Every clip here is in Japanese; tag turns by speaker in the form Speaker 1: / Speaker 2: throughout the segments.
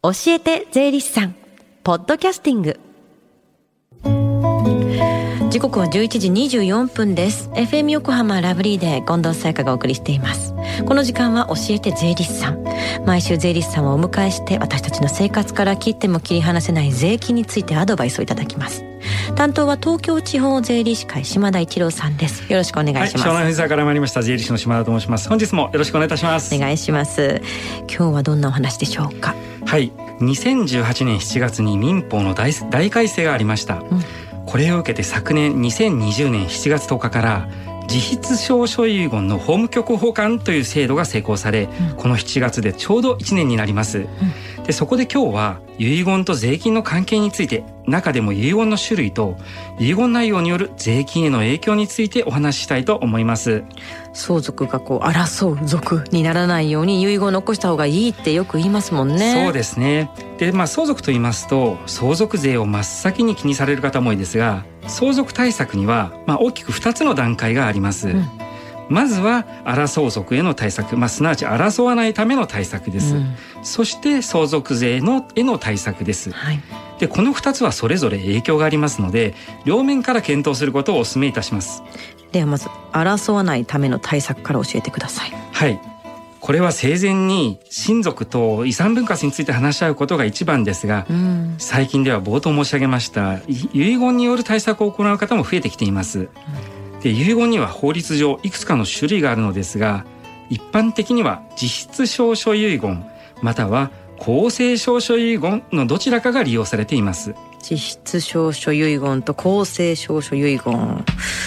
Speaker 1: 教えて税理士さん。ポッドキャスティング。時刻は11時24分です。FM 横浜ラブリーで近藤沙耶香がお送りしています。この時間は教えて税理士さん。毎週税理士さんをお迎えして私たちの生活から切っても切り離せない税金についてアドバイスをいただきます。担当は東京地方税理士会島田一郎さんです。よろしくお願いします、はい、湘
Speaker 2: から参りました。税理士の島田と申します。本日もよろしくお願いいたします。
Speaker 1: お願いします。今日はどんなお話でしょうか？
Speaker 2: はい。2018年7月に民法の大大改正がありました、うん、これを受けて昨年2020年7月10日から自筆証書遺言の法務局保管という制度が成功され、うん、この7月でちょうど1年になります、うん。でそこで今日は遺言と税金の関係について中でも遺言の種類と遺言内容による税金への影響についてお話ししたいと思います。
Speaker 1: 相続がこう争う族にならないように遺言を残した方がいいってよく言いますもんね。
Speaker 2: そうですね。でまあ相続と言いますと相続税を真っ先に気にされる方も多いですが相続対策にはまあ大きく2つの段階があります、うんまずは荒相続への対策、まあ、すなわち争わないための対策です、うん、そして相続税のへの対策です、はい、でこの2つはそれぞれ影響がありますので両面から検討することをお勧めいたします。
Speaker 1: ではまず争わないための対策から教えてください。
Speaker 2: はい。これは生前に親族と遺産分割について話し合うことが一番ですが、うん、最近では冒頭申し上げました遺言による対策を行う方も増えてきています、うんで遺言には法律上いくつかの種類があるのですが一般的には実質証書遺言または公正証書遺言のどちらかが利用されています。
Speaker 1: 実質証書遺言と公正証書遺言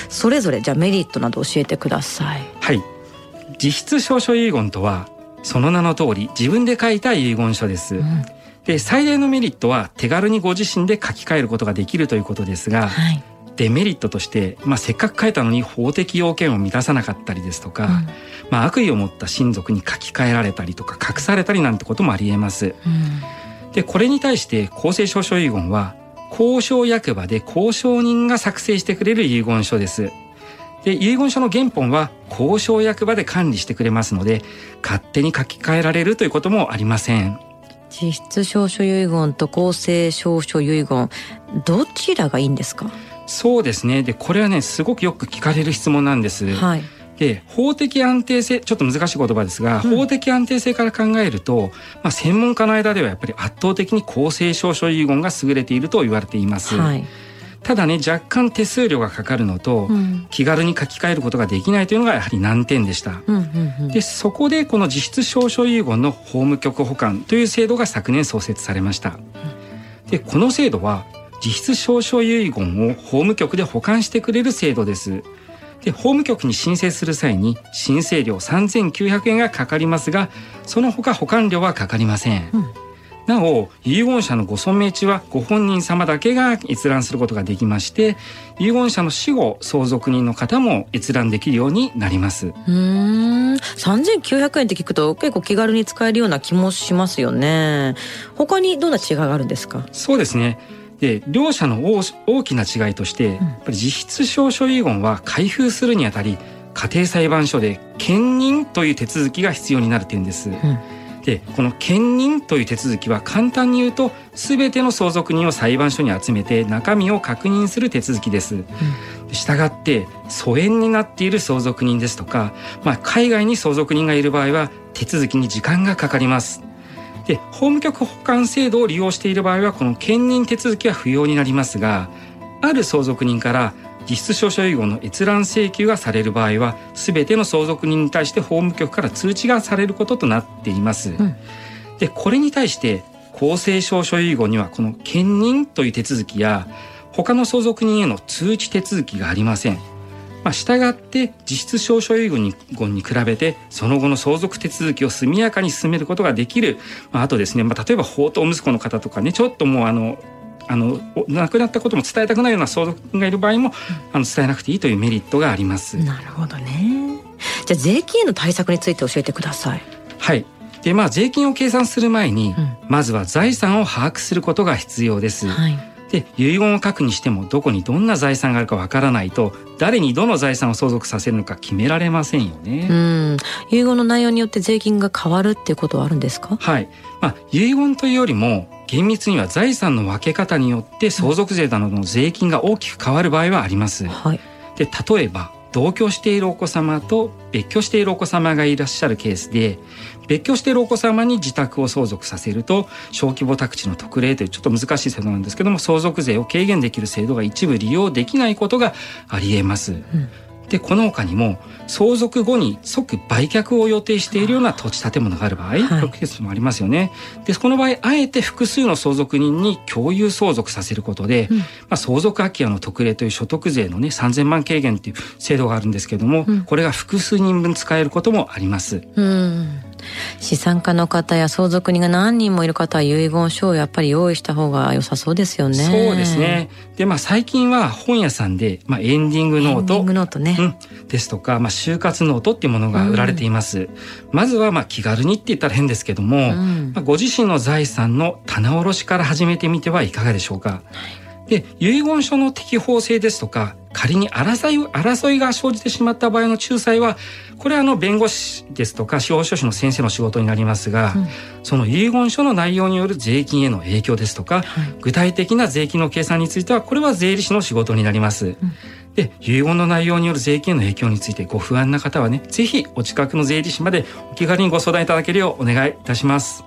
Speaker 1: それぞれじゃあメリットなど教えてください。
Speaker 2: はい。実質証書遺言とはその名の通り自分で書いた遺言書です、うん、で最大のメリットは手軽にご自身で書き換えることができるということですが、はい、デメリットとして、まあ、せっかく書いたのに法的要件を満たさなかったりですとか、うん、まあ、悪意を持った親族に書き換えられたりとか隠されたりなんてこともありえます。うん、でこれに対して公正証書遺言は交渉役場で交渉人が作成してくれる遺言書です。で遺言書の原本は交渉役場で管理してくれますので勝手に書き換えられるということもありません。
Speaker 1: 実質証書遺言と公正証書遺言どちらがいいんですか？
Speaker 2: そうですねでこれはねすごくよく聞かれる質問なんです。はいで法的安定性ちょっと難しい言葉ですが、うん、法的安定性から考えると、まあ、専門家の間ではやっぱり圧倒的に公正証書遺言が優れていると言われています。はいただね若干手数料がかかるのと、うん、気軽に書き換えることができないというのがやはり難点でした。うんうんうん、でそこでこの実質証書遺言の法務局保管という制度が昨年創設されました。でこの制度は実質証書遺言を法務局で保管してくれる制度です。で法務局に申請する際に申請料3900円がかかりますがその他保管料はかかりません、うん、なお遺言者のご存命地はご本人様だけが閲覧することができまして遺言者の死後相続人の方も閲覧できるようになります。うん。
Speaker 1: 3900円って聞くと結構気軽に使えるような気もしますよね。他にどんな違いがあるんですか？
Speaker 2: そうですねで両者の大きな違いとして、やっぱり実質証書遺言は開封するにあたり家庭裁判所で兼任という手続きが必要になる点です。うん、でこの兼任という手続きは簡単に言うと全ての相続人を裁判所に集めて中身を確認する手続きです。うん、したがって疎遠になっている相続人ですとか、まあ、海外に相続人がいる場合は手続きに時間がかかります。で法務局保管制度を利用している場合はこの兼任手続きは不要になりますがある相続人から実質証書遺言の閲覧請求がされる場合は全ての相続人に対して法務局から通知がされることとなっています。うん、でこれに対して公正証書遺言にはこの兼任という手続きや他の相続人への通知手続きがありません。まあ、従って実質証書遺言にに比べてその後の相続手続きを速やかに進めることができる、まあ、あとですね、まあ、例えば法と息子の方とかねちょっともうあのあの亡くなったことも伝えたくないような相続がいる場合も、あの伝えなくていいというメリットがあります。
Speaker 1: なるほどね。じゃあ税金への対策について教えてください。
Speaker 2: はい。でまあ税金を計算する前に、うん、まずは財産を把握することが必要です。はいで遺言を書くにしてもどこにどんな財産があるかわからないと誰にどの財産を相続させるのか決められませんよね。
Speaker 1: うん遺言の内容によって税金が変わるっていうことはあるんですか？
Speaker 2: はい、まあ、遺言というよりも厳密には財産の分け方によって相続税などの税金が大きく変わる場合はあります。
Speaker 1: はい、
Speaker 2: で例えば同居しているお子様と別居しているお子様がいらっしゃるケースで別居しているお子様に自宅を相続させると小規模宅地の特例というちょっと難しい制度なんですけども相続税を軽減できる制度が一部利用できないことがありえます。うんでこの他にも相続後に即売却を予定しているような土地建物がある場合、はい、こういうケースもありますよね。でこの場合あえて複数の相続人に共有相続させることで、うん、まあ、相続空き家の特例という所得税のね3000万軽減っていう制度があるんですけども、うん、これが複数人分使えることもあります。
Speaker 1: うん資産家の方や相続人が何人もいる方は遺言書をやっぱり用意した方が良さそうですよね。
Speaker 2: そうですね。で、まあ最近は本屋さんで、まあエンディングノート。エン
Speaker 1: ディングノートね。
Speaker 2: うん、ですとか、まあ終活ノートっていうものが売られています。うん、まずはまあ気軽にって言ったら変ですけども、うん、まあ、ご自身の財産の棚卸しから始めてみてはいかがでしょうか？はいで遺言書の適法性ですとか仮に争い争いが生じてしまった場合の仲裁はこれはあの弁護士ですとか司法書士の先生の仕事になりますが、うん、その遺言書の内容による税金への影響ですとか、はい、具体的な税金の計算についてはこれは税理士の仕事になります。うんで、遺言の内容による税金への影響についてご不安な方はね、ぜひお近くの税理士までお気軽にご相談いただけるようお願いいたします。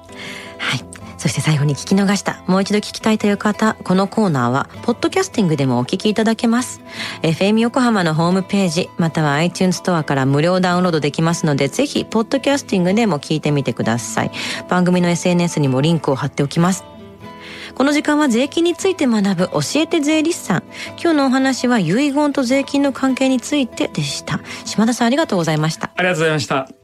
Speaker 1: はい。そして最後に聞き逃した、もう一度聞きたいという方、このコーナーは、ポッドキャスティングでもお聞きいただけます。FM 横浜のホームページ、または iTunes ストアから無料ダウンロードできますので、ぜひ、ポッドキャスティングでも聞いてみてください。番組の SNS にもリンクを貼っておきます。この時間は税金について学ぶ教えて税理士さん。今日のお話は遺言と税金の関係についてでした。島田さんありがとうございました。
Speaker 2: ありがとうございました。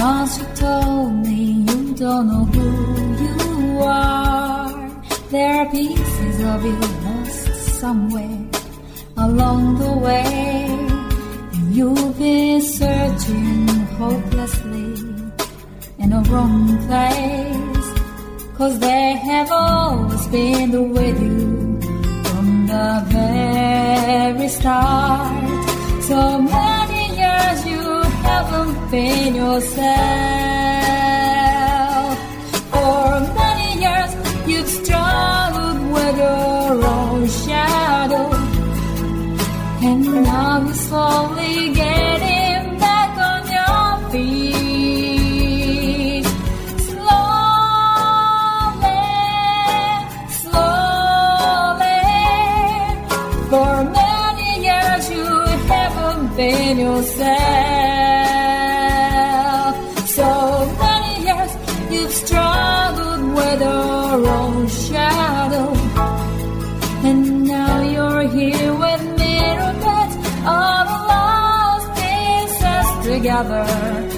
Speaker 3: Once you told me you don't know who you are. There are pieces of you lost somewhere along the way. And you've been searching hopelessly in a wrong place. Cause they have always been with you from the very start. So penosas. together.